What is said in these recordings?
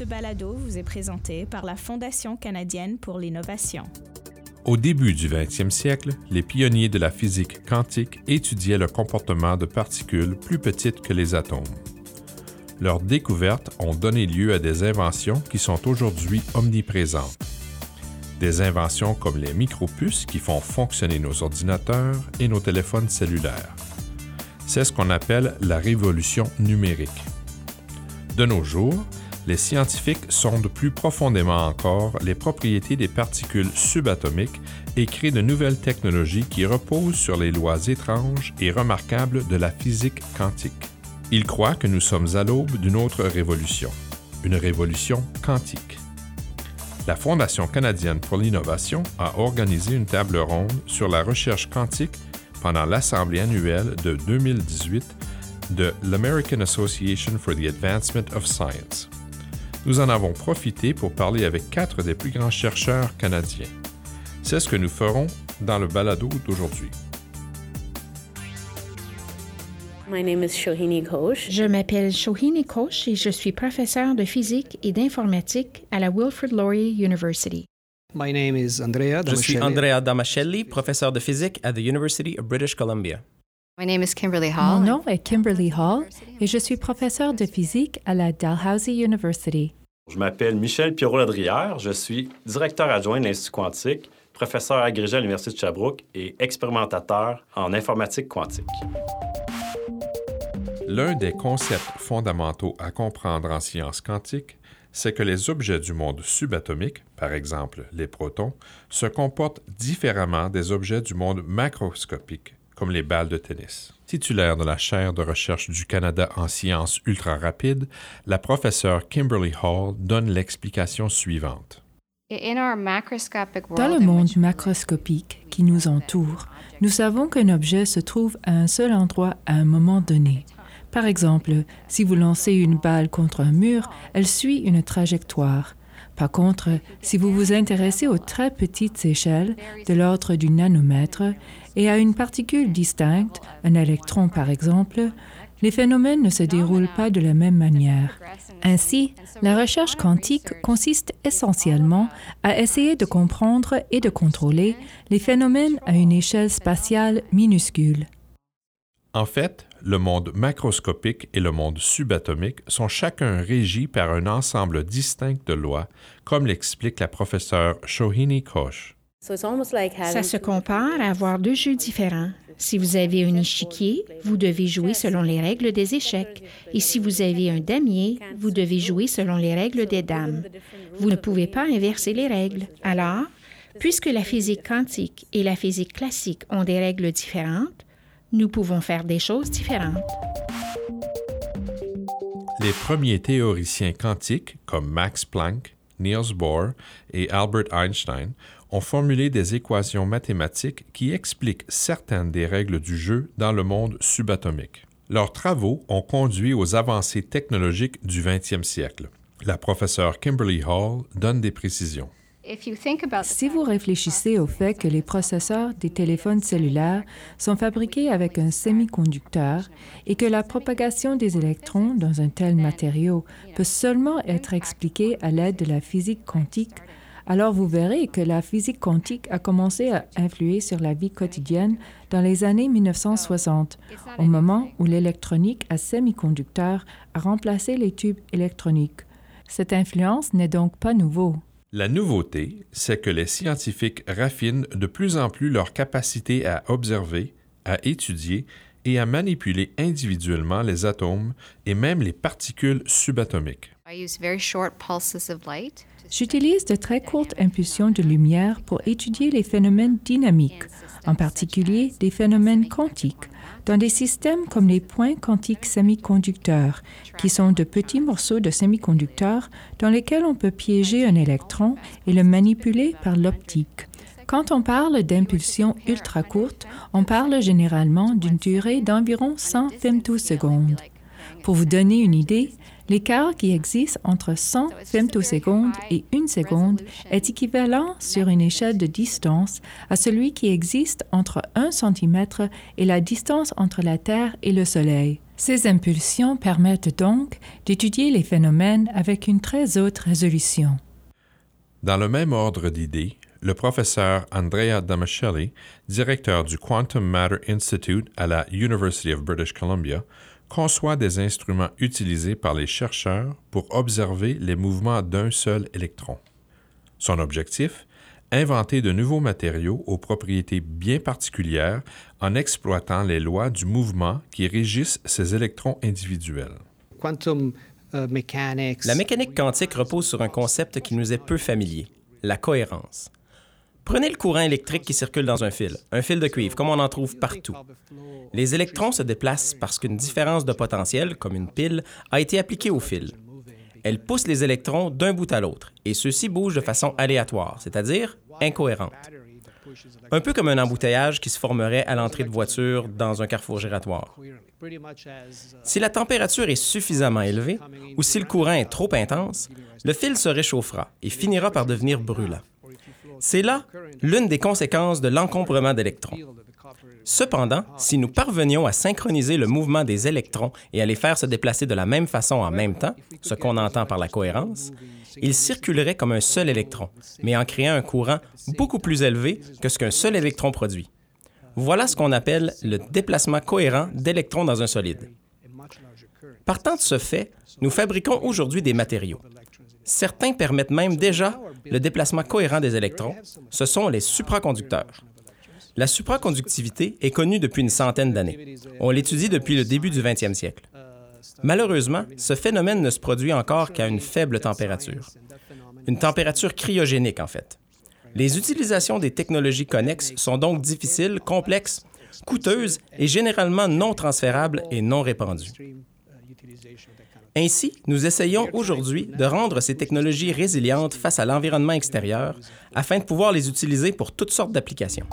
Ce balado vous est présenté par la Fondation canadienne pour l'innovation. Au début du 20e siècle, les pionniers de la physique quantique étudiaient le comportement de particules plus petites que les atomes. Leurs découvertes ont donné lieu à des inventions qui sont aujourd'hui omniprésentes. Des inventions comme les micropuces qui font fonctionner nos ordinateurs et nos téléphones cellulaires. C'est ce qu'on appelle la révolution numérique. De nos jours, les scientifiques sondent plus profondément encore les propriétés des particules subatomiques et créent de nouvelles technologies qui reposent sur les lois étranges et remarquables de la physique quantique. Ils croient que nous sommes à l'aube d'une autre révolution, une révolution quantique. La Fondation canadienne pour l'innovation a organisé une table ronde sur la recherche quantique pendant l'Assemblée annuelle de 2018 de l'American Association for the Advancement of Science. Nous en avons profité pour parler avec quatre des plus grands chercheurs canadiens. C'est ce que nous ferons dans le balado d'aujourd'hui. Je m'appelle Shohini Ghosh et je suis professeur de physique et d'informatique à la Wilfrid Laurier University. Je suis Andrea Damascelli, professeur de physique à the University of British Columbia. Mon nom est Kimberly Hall et je suis professeur de physique à la Dalhousie University. Je m'appelle Michel Pierrot-Ladrière, je suis directeur adjoint de l'Institut quantique, professeur agrégé à l'Université de Sherbrooke et expérimentateur en informatique quantique. L'un des concepts fondamentaux à comprendre en sciences quantiques, c'est que les objets du monde subatomique, par exemple les protons, se comportent différemment des objets du monde macroscopique, comme les balles de tennis. Titulaire de la chaire de recherche du Canada en sciences ultra rapides, la professeure Kimberly Hall donne l'explication suivante. Dans le monde macroscopique qui nous entoure, nous savons qu'un objet se trouve à un seul endroit à un moment donné. Par exemple, si vous lancez une balle contre un mur, elle suit une trajectoire. Par contre, si vous vous intéressez aux très petites échelles, de l'ordre du nanomètre, et à une particule distincte, un électron par exemple, les phénomènes ne se déroulent pas de la même manière. Ainsi, la recherche quantique consiste essentiellement à essayer de comprendre et de contrôler les phénomènes à une échelle spatiale minuscule. En fait, le monde macroscopique et le monde subatomique sont chacun régis par un ensemble distinct de lois, comme l'explique la professeure Shohini Koch. Ça se compare à avoir deux jeux différents. Si vous avez un échiquier, vous devez jouer selon les règles des échecs. Et si vous avez un damier, vous devez jouer selon les règles des dames. Vous ne pouvez pas inverser les règles. Alors, puisque la physique quantique et la physique classique ont des règles différentes, nous pouvons faire des choses différentes. Les premiers théoriciens quantiques, comme Max Planck, Niels Bohr et Albert Einstein, ont formulé des équations mathématiques qui expliquent certaines des règles du jeu dans le monde subatomique. Leurs travaux ont conduit aux avancées technologiques du 20e siècle. La professeure Kimberly Hall donne des précisions. Si vous réfléchissez au fait que les processeurs des téléphones cellulaires sont fabriqués avec un semi-conducteur et que la propagation des électrons dans un tel matériau peut seulement être expliquée à l'aide de la physique quantique, alors vous verrez que la physique quantique a commencé à influer sur la vie quotidienne dans les années 1960, au moment où l'électronique à semi-conducteur a remplacé les tubes électroniques. Cette influence n'est donc pas nouveau. La nouveauté, c'est que les scientifiques raffinent de plus en plus leur capacité à observer, à étudier et à manipuler individuellement les atomes et même les particules subatomiques. J'utilise de très courtes impulsions de lumière pour étudier les phénomènes dynamiques, en particulier des phénomènes quantiques, dans des systèmes comme les points quantiques semi-conducteurs, qui sont de petits morceaux de semi-conducteurs dans lesquels on peut piéger un électron et le manipuler par l'optique. Quand on parle d'impulsions ultra courtes, on parle généralement d'une durée d'environ 100 femtosecondes. Pour vous donner une idée, l'écart qui existe entre 100 femtosecondes et 1 seconde est équivalent sur une échelle de distance à celui qui existe entre 1 cm et la distance entre la Terre et le Soleil. Ces impulsions permettent donc d'étudier les phénomènes avec une très haute résolution. Dans le même ordre d'idées, le professeur Andrea Damascelli, directeur du Quantum Matter Institute à la University of British Columbia, conçoit des instruments utilisés par les chercheurs pour observer les mouvements d'un seul électron. Son objectif? Inventer de nouveaux matériaux aux propriétés bien particulières en exploitant les lois du mouvement qui régissent ces électrons individuels. Quantum, uh, La mécanique quantique repose sur un concept qui nous est peu familier, la cohérence. Prenez le courant électrique qui circule dans un fil, un fil de cuivre, comme on en trouve partout. Les électrons se déplacent parce qu'une différence de potentiel, comme une pile, a été appliquée au fil. Elle pousse les électrons d'un bout à l'autre, et ceux-ci bougent de façon aléatoire, c'est-à-dire incohérente. Un peu comme un embouteillage qui se formerait à l'entrée de voiture dans un carrefour giratoire. Si la température est suffisamment élevée ou si le courant est trop intense, le fil se réchauffera et finira par devenir brûlant. C'est là l'une des conséquences de l'encombrement d'électrons. Cependant, si nous parvenions à synchroniser le mouvement des électrons et à les faire se déplacer de la même façon en même temps, ce qu'on entend par la cohérence, ils circuleraient comme un seul électron, mais en créant un courant beaucoup plus élevé que ce qu'un seul électron produit. Voilà ce qu'on appelle le déplacement cohérent d'électrons dans un solide. Partant de ce fait, nous fabriquons aujourd'hui des matériaux. Certains permettent même déjà le déplacement cohérent des électrons. Ce sont les supraconducteurs. La supraconductivité est connue depuis une centaine d'années. On l'étudie depuis le début du 20e siècle. Malheureusement, ce phénomène ne se produit encore qu'à une faible température. Une température cryogénique, en fait. Les utilisations des technologies connexes sont donc difficiles, complexes, coûteuses et généralement non transférables et non répandues. Ainsi, nous essayons aujourd'hui de rendre ces technologies résilientes face à l'environnement extérieur afin de pouvoir les utiliser pour toutes sortes d'applications.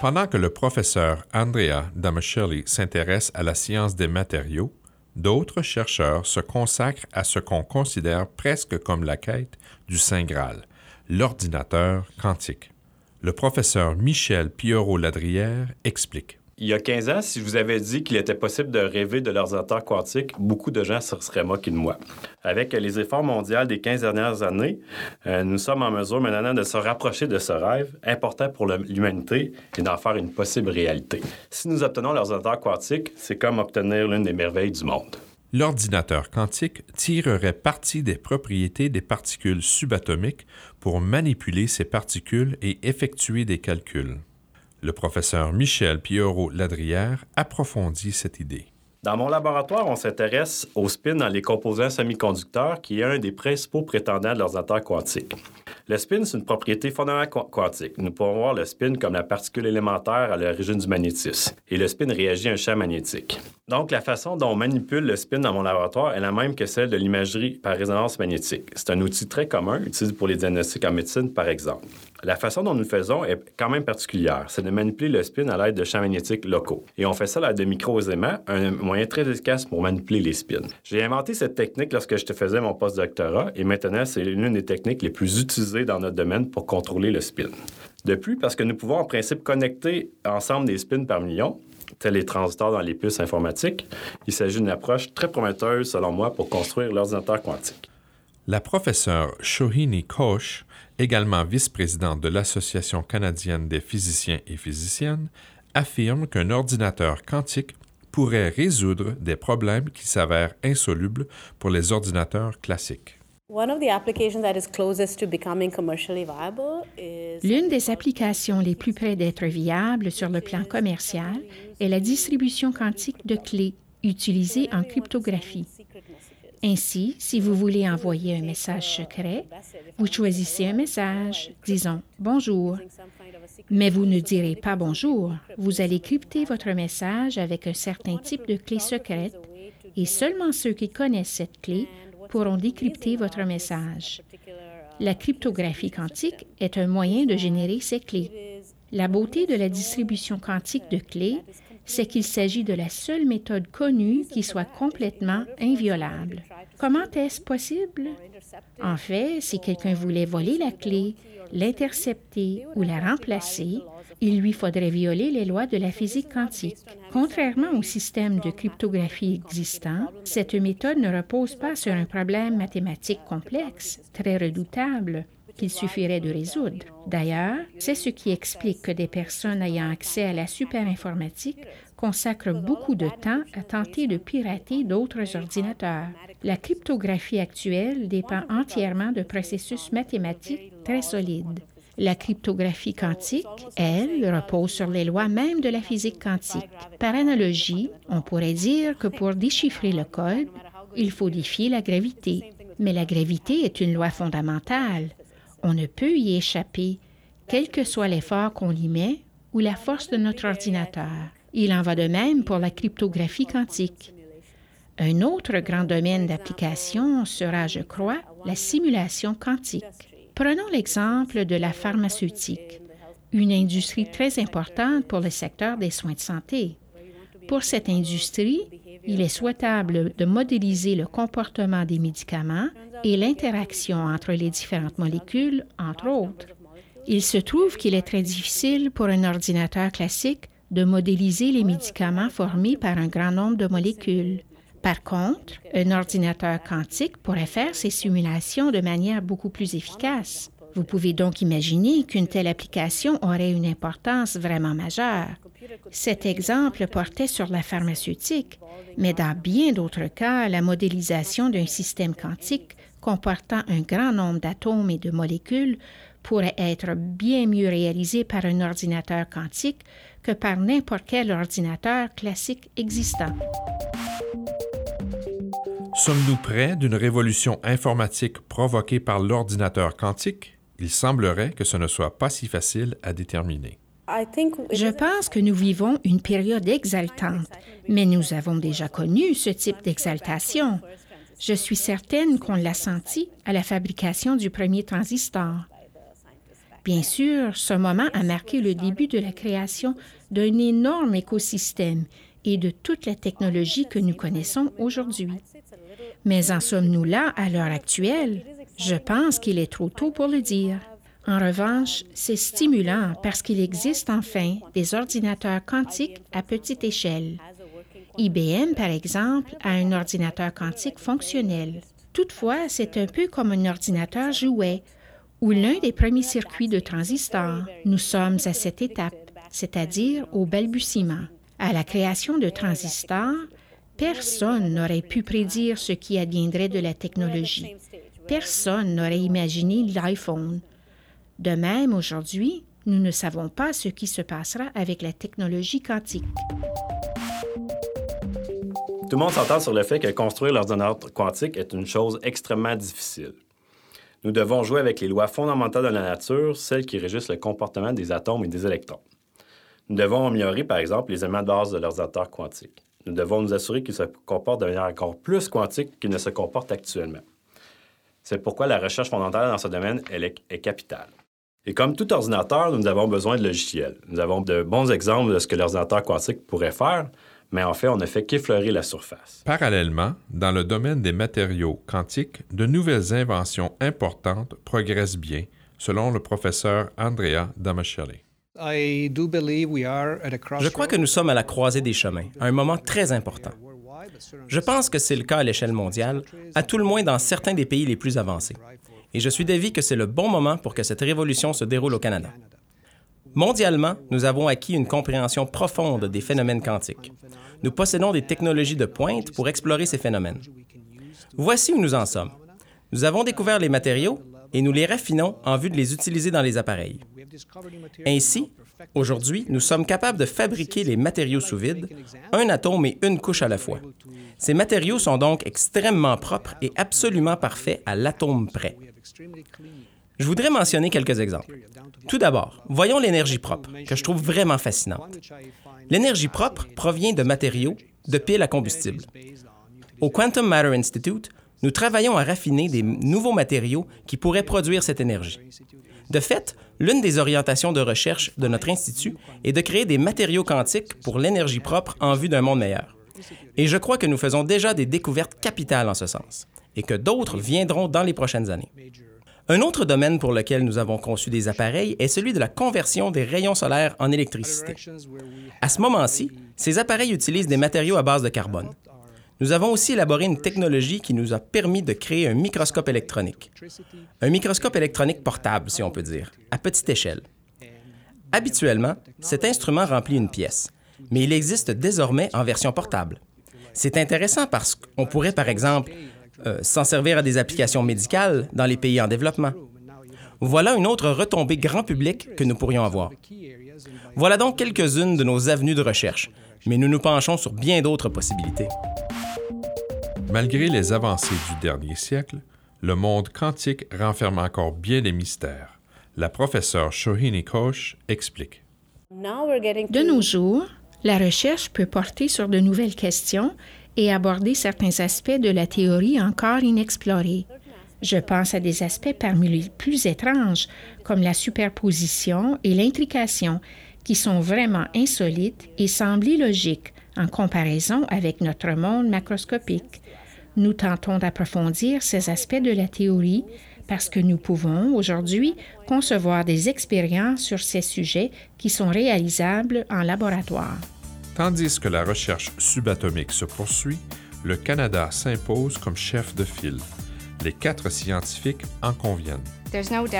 Pendant que le professeur Andrea Damascelli s'intéresse à la science des matériaux, d'autres chercheurs se consacrent à ce qu'on considère presque comme la quête du Saint Graal, l'ordinateur quantique. Le professeur Michel Pierrot-Ladrière explique il y a 15 ans, si je vous avais dit qu'il était possible de rêver de l'ordinateur quantique, beaucoup de gens se seraient moqués de moi. Avec les efforts mondiaux des 15 dernières années, euh, nous sommes en mesure maintenant de se rapprocher de ce rêve important pour l'humanité et d'en faire une possible réalité. Si nous obtenons l'ordinateur quantique, c'est comme obtenir l'une des merveilles du monde. L'ordinateur quantique tirerait parti des propriétés des particules subatomiques pour manipuler ces particules et effectuer des calculs. Le professeur Michel Pierrot-Ladrière approfondit cette idée. Dans mon laboratoire, on s'intéresse au spin dans les composants semi-conducteurs, qui est un des principaux prétendants de l'ordinateur quantique. Le spin, c'est une propriété fondamentale quantique. Nous pouvons voir le spin comme la particule élémentaire à l'origine du magnétisme. Et le spin réagit à un champ magnétique. Donc, la façon dont on manipule le spin dans mon laboratoire est la même que celle de l'imagerie par résonance magnétique. C'est un outil très commun, utilisé pour les diagnostics en médecine, par exemple. La façon dont nous le faisons est quand même particulière. C'est de manipuler le spin à l'aide de champs magnétiques locaux. Et on fait ça à de micro-aimants, un moyen très efficace pour manipuler les spins. J'ai inventé cette technique lorsque je te faisais mon post-doctorat et maintenant, c'est l'une des techniques les plus utilisées dans notre domaine pour contrôler le spin. De plus, parce que nous pouvons en principe connecter ensemble des spins par millions, tels les transistors dans les puces informatiques, il s'agit d'une approche très prometteuse, selon moi, pour construire l'ordinateur quantique. La professeure Shohini Koch également vice-présidente de l'Association canadienne des physiciens et physiciennes, affirme qu'un ordinateur quantique pourrait résoudre des problèmes qui s'avèrent insolubles pour les ordinateurs classiques. L'une des applications les plus près d'être viable sur le plan commercial est la distribution quantique de clés utilisées en cryptographie. Ainsi, si vous voulez envoyer un message secret, vous choisissez un message, disons bonjour, mais vous ne direz pas bonjour. Vous allez crypter votre message avec un certain type de clé secrète et seulement ceux qui connaissent cette clé pourront décrypter votre message. La cryptographie quantique est un moyen de générer ces clés. La beauté de la distribution quantique de clés c'est qu'il s'agit de la seule méthode connue qui soit complètement inviolable. Comment est-ce possible? En fait, si quelqu'un voulait voler la clé, l'intercepter ou la remplacer, il lui faudrait violer les lois de la physique quantique. Contrairement au système de cryptographie existant, cette méthode ne repose pas sur un problème mathématique complexe, très redoutable, qu'il suffirait de résoudre. D'ailleurs, c'est ce qui explique que des personnes ayant accès à la superinformatique consacrent beaucoup de temps à tenter de pirater d'autres ordinateurs. La cryptographie actuelle dépend entièrement de processus mathématiques très solides. La cryptographie quantique, elle, repose sur les lois même de la physique quantique. Par analogie, on pourrait dire que pour déchiffrer le code, il faut défier la gravité. Mais la gravité est une loi fondamentale. On ne peut y échapper, quel que soit l'effort qu'on y met ou la force de notre ordinateur. Il en va de même pour la cryptographie quantique. Un autre grand domaine d'application sera, je crois, la simulation quantique. Prenons l'exemple de la pharmaceutique, une industrie très importante pour le secteur des soins de santé. Pour cette industrie, il est souhaitable de modéliser le comportement des médicaments et l'interaction entre les différentes molécules, entre autres. Il se trouve qu'il est très difficile pour un ordinateur classique de modéliser les médicaments formés par un grand nombre de molécules. Par contre, un ordinateur quantique pourrait faire ces simulations de manière beaucoup plus efficace. Vous pouvez donc imaginer qu'une telle application aurait une importance vraiment majeure. Cet exemple portait sur la pharmaceutique, mais dans bien d'autres cas, la modélisation d'un système quantique comportant un grand nombre d'atomes et de molécules pourrait être bien mieux réalisée par un ordinateur quantique que par n'importe quel ordinateur classique existant. Sommes-nous près d'une révolution informatique provoquée par l'ordinateur quantique? Il semblerait que ce ne soit pas si facile à déterminer. Je pense que nous vivons une période exaltante, mais nous avons déjà connu ce type d'exaltation. Je suis certaine qu'on l'a senti à la fabrication du premier transistor. Bien sûr, ce moment a marqué le début de la création d'un énorme écosystème et de toute la technologie que nous connaissons aujourd'hui. Mais en sommes-nous là à l'heure actuelle? Je pense qu'il est trop tôt pour le dire. En revanche, c'est stimulant parce qu'il existe enfin des ordinateurs quantiques à petite échelle. IBM, par exemple, a un ordinateur quantique fonctionnel. Toutefois, c'est un peu comme un ordinateur jouet ou l'un des premiers circuits de transistors. Nous sommes à cette étape, c'est-à-dire au balbutiement. À la création de transistors, personne n'aurait pu prédire ce qui adviendrait de la technologie. Personne n'aurait imaginé l'iPhone. De même, aujourd'hui, nous ne savons pas ce qui se passera avec la technologie quantique. Tout le monde s'entend sur le fait que construire l'ordinateur quantique est une chose extrêmement difficile. Nous devons jouer avec les lois fondamentales de la nature, celles qui régissent le comportement des atomes et des électrons. Nous devons améliorer, par exemple, les éléments de base de l'ordinateur quantique. Nous devons nous assurer qu'ils se comportent de manière encore plus quantique qu'ils ne se comportent actuellement. C'est pourquoi la recherche fondamentale dans ce domaine est capitale. Et comme tout ordinateur, nous avons besoin de logiciels. Nous avons de bons exemples de ce que l'ordinateur quantique pourrait faire, mais en fait, on ne fait qu'effleurer la surface. Parallèlement, dans le domaine des matériaux quantiques, de nouvelles inventions importantes progressent bien, selon le professeur Andrea Damascelli. Je crois que nous sommes à la croisée des chemins, à un moment très important. Je pense que c'est le cas à l'échelle mondiale, à tout le moins dans certains des pays les plus avancés et je suis d'avis que c'est le bon moment pour que cette révolution se déroule au Canada. Mondialement, nous avons acquis une compréhension profonde des phénomènes quantiques. Nous possédons des technologies de pointe pour explorer ces phénomènes. Voici où nous en sommes. Nous avons découvert les matériaux et nous les raffinons en vue de les utiliser dans les appareils. Ainsi, aujourd'hui, nous sommes capables de fabriquer les matériaux sous vide, un atome et une couche à la fois. Ces matériaux sont donc extrêmement propres et absolument parfaits à l'atome près. Je voudrais mentionner quelques exemples. Tout d'abord, voyons l'énergie propre, que je trouve vraiment fascinante. L'énergie propre provient de matériaux, de piles à combustible. Au Quantum Matter Institute, nous travaillons à raffiner des nouveaux matériaux qui pourraient produire cette énergie. De fait, l'une des orientations de recherche de notre institut est de créer des matériaux quantiques pour l'énergie propre en vue d'un monde meilleur. Et je crois que nous faisons déjà des découvertes capitales en ce sens, et que d'autres viendront dans les prochaines années. Un autre domaine pour lequel nous avons conçu des appareils est celui de la conversion des rayons solaires en électricité. À ce moment-ci, ces appareils utilisent des matériaux à base de carbone. Nous avons aussi élaboré une technologie qui nous a permis de créer un microscope électronique. Un microscope électronique portable, si on peut dire, à petite échelle. Habituellement, cet instrument remplit une pièce, mais il existe désormais en version portable. C'est intéressant parce qu'on pourrait, par exemple, euh, s'en servir à des applications médicales dans les pays en développement. Voilà une autre retombée grand public que nous pourrions avoir. Voilà donc quelques-unes de nos avenues de recherche, mais nous nous penchons sur bien d'autres possibilités. Malgré les avancées du dernier siècle, le monde quantique renferme encore bien des mystères. La professeure Shohini Koch explique. De nos jours, la recherche peut porter sur de nouvelles questions et aborder certains aspects de la théorie encore inexplorés. Je pense à des aspects parmi les plus étranges, comme la superposition et l'intrication, qui sont vraiment insolites et semblent illogiques en comparaison avec notre monde macroscopique. Nous tentons d'approfondir ces aspects de la théorie parce que nous pouvons aujourd'hui concevoir des expériences sur ces sujets qui sont réalisables en laboratoire. Tandis que la recherche subatomique se poursuit, le Canada s'impose comme chef de file. Les quatre scientifiques en conviennent.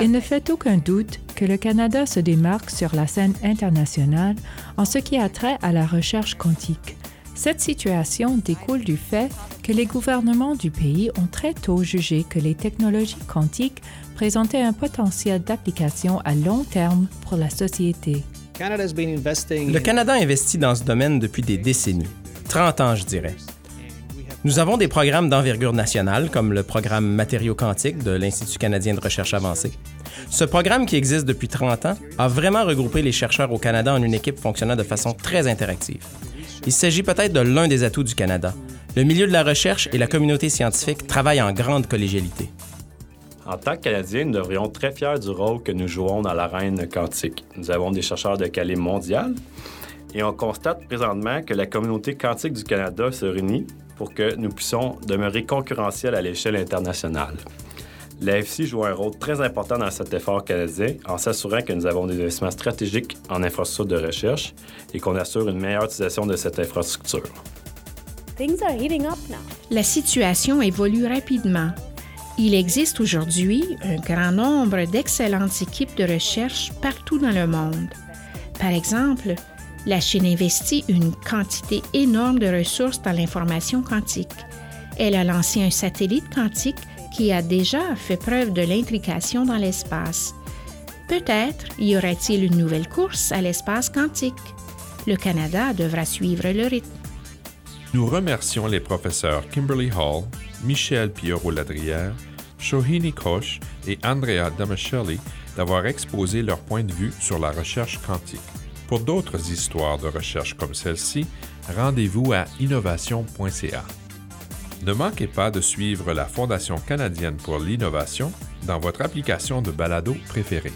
Il ne fait aucun doute que le Canada se démarque sur la scène internationale en ce qui a trait à la recherche quantique. Cette situation découle du fait que les gouvernements du pays ont très tôt jugé que les technologies quantiques présentaient un potentiel d'application à long terme pour la société. Le Canada investit dans ce domaine depuis des décennies, 30 ans je dirais. Nous avons des programmes d'envergure nationale, comme le programme Matériaux quantiques de l'Institut canadien de recherche avancée. Ce programme, qui existe depuis 30 ans, a vraiment regroupé les chercheurs au Canada en une équipe fonctionnant de façon très interactive. Il s'agit peut-être de l'un des atouts du Canada. Le milieu de la recherche et la communauté scientifique travaillent en grande collégialité. En tant que Canadiens, nous devrions être très fiers du rôle que nous jouons dans l'arène quantique. Nous avons des chercheurs de calibre mondial et on constate présentement que la communauté quantique du Canada se réunit pour que nous puissions demeurer concurrentiels à l'échelle internationale. L'AFC joue un rôle très important dans cet effort canadien en s'assurant que nous avons des investissements stratégiques en infrastructure de recherche et qu'on assure une meilleure utilisation de cette infrastructure. La situation évolue rapidement il existe aujourd'hui un grand nombre d'excellentes équipes de recherche partout dans le monde. Par exemple, la Chine investit une quantité énorme de ressources dans l'information quantique. Elle a lancé un satellite quantique qui a déjà fait preuve de l'intrication dans l'espace. Peut-être y aura-t-il une nouvelle course à l'espace quantique. Le Canada devra suivre le rythme. Nous remercions les professeurs Kimberly Hall, Michel Pierrot-Ladrière, Shohini Koch et Andrea Damascelli d'avoir exposé leur point de vue sur la recherche quantique. Pour d'autres histoires de recherche comme celle-ci, rendez-vous à innovation.ca. Ne manquez pas de suivre la Fondation canadienne pour l'innovation dans votre application de balado préférée.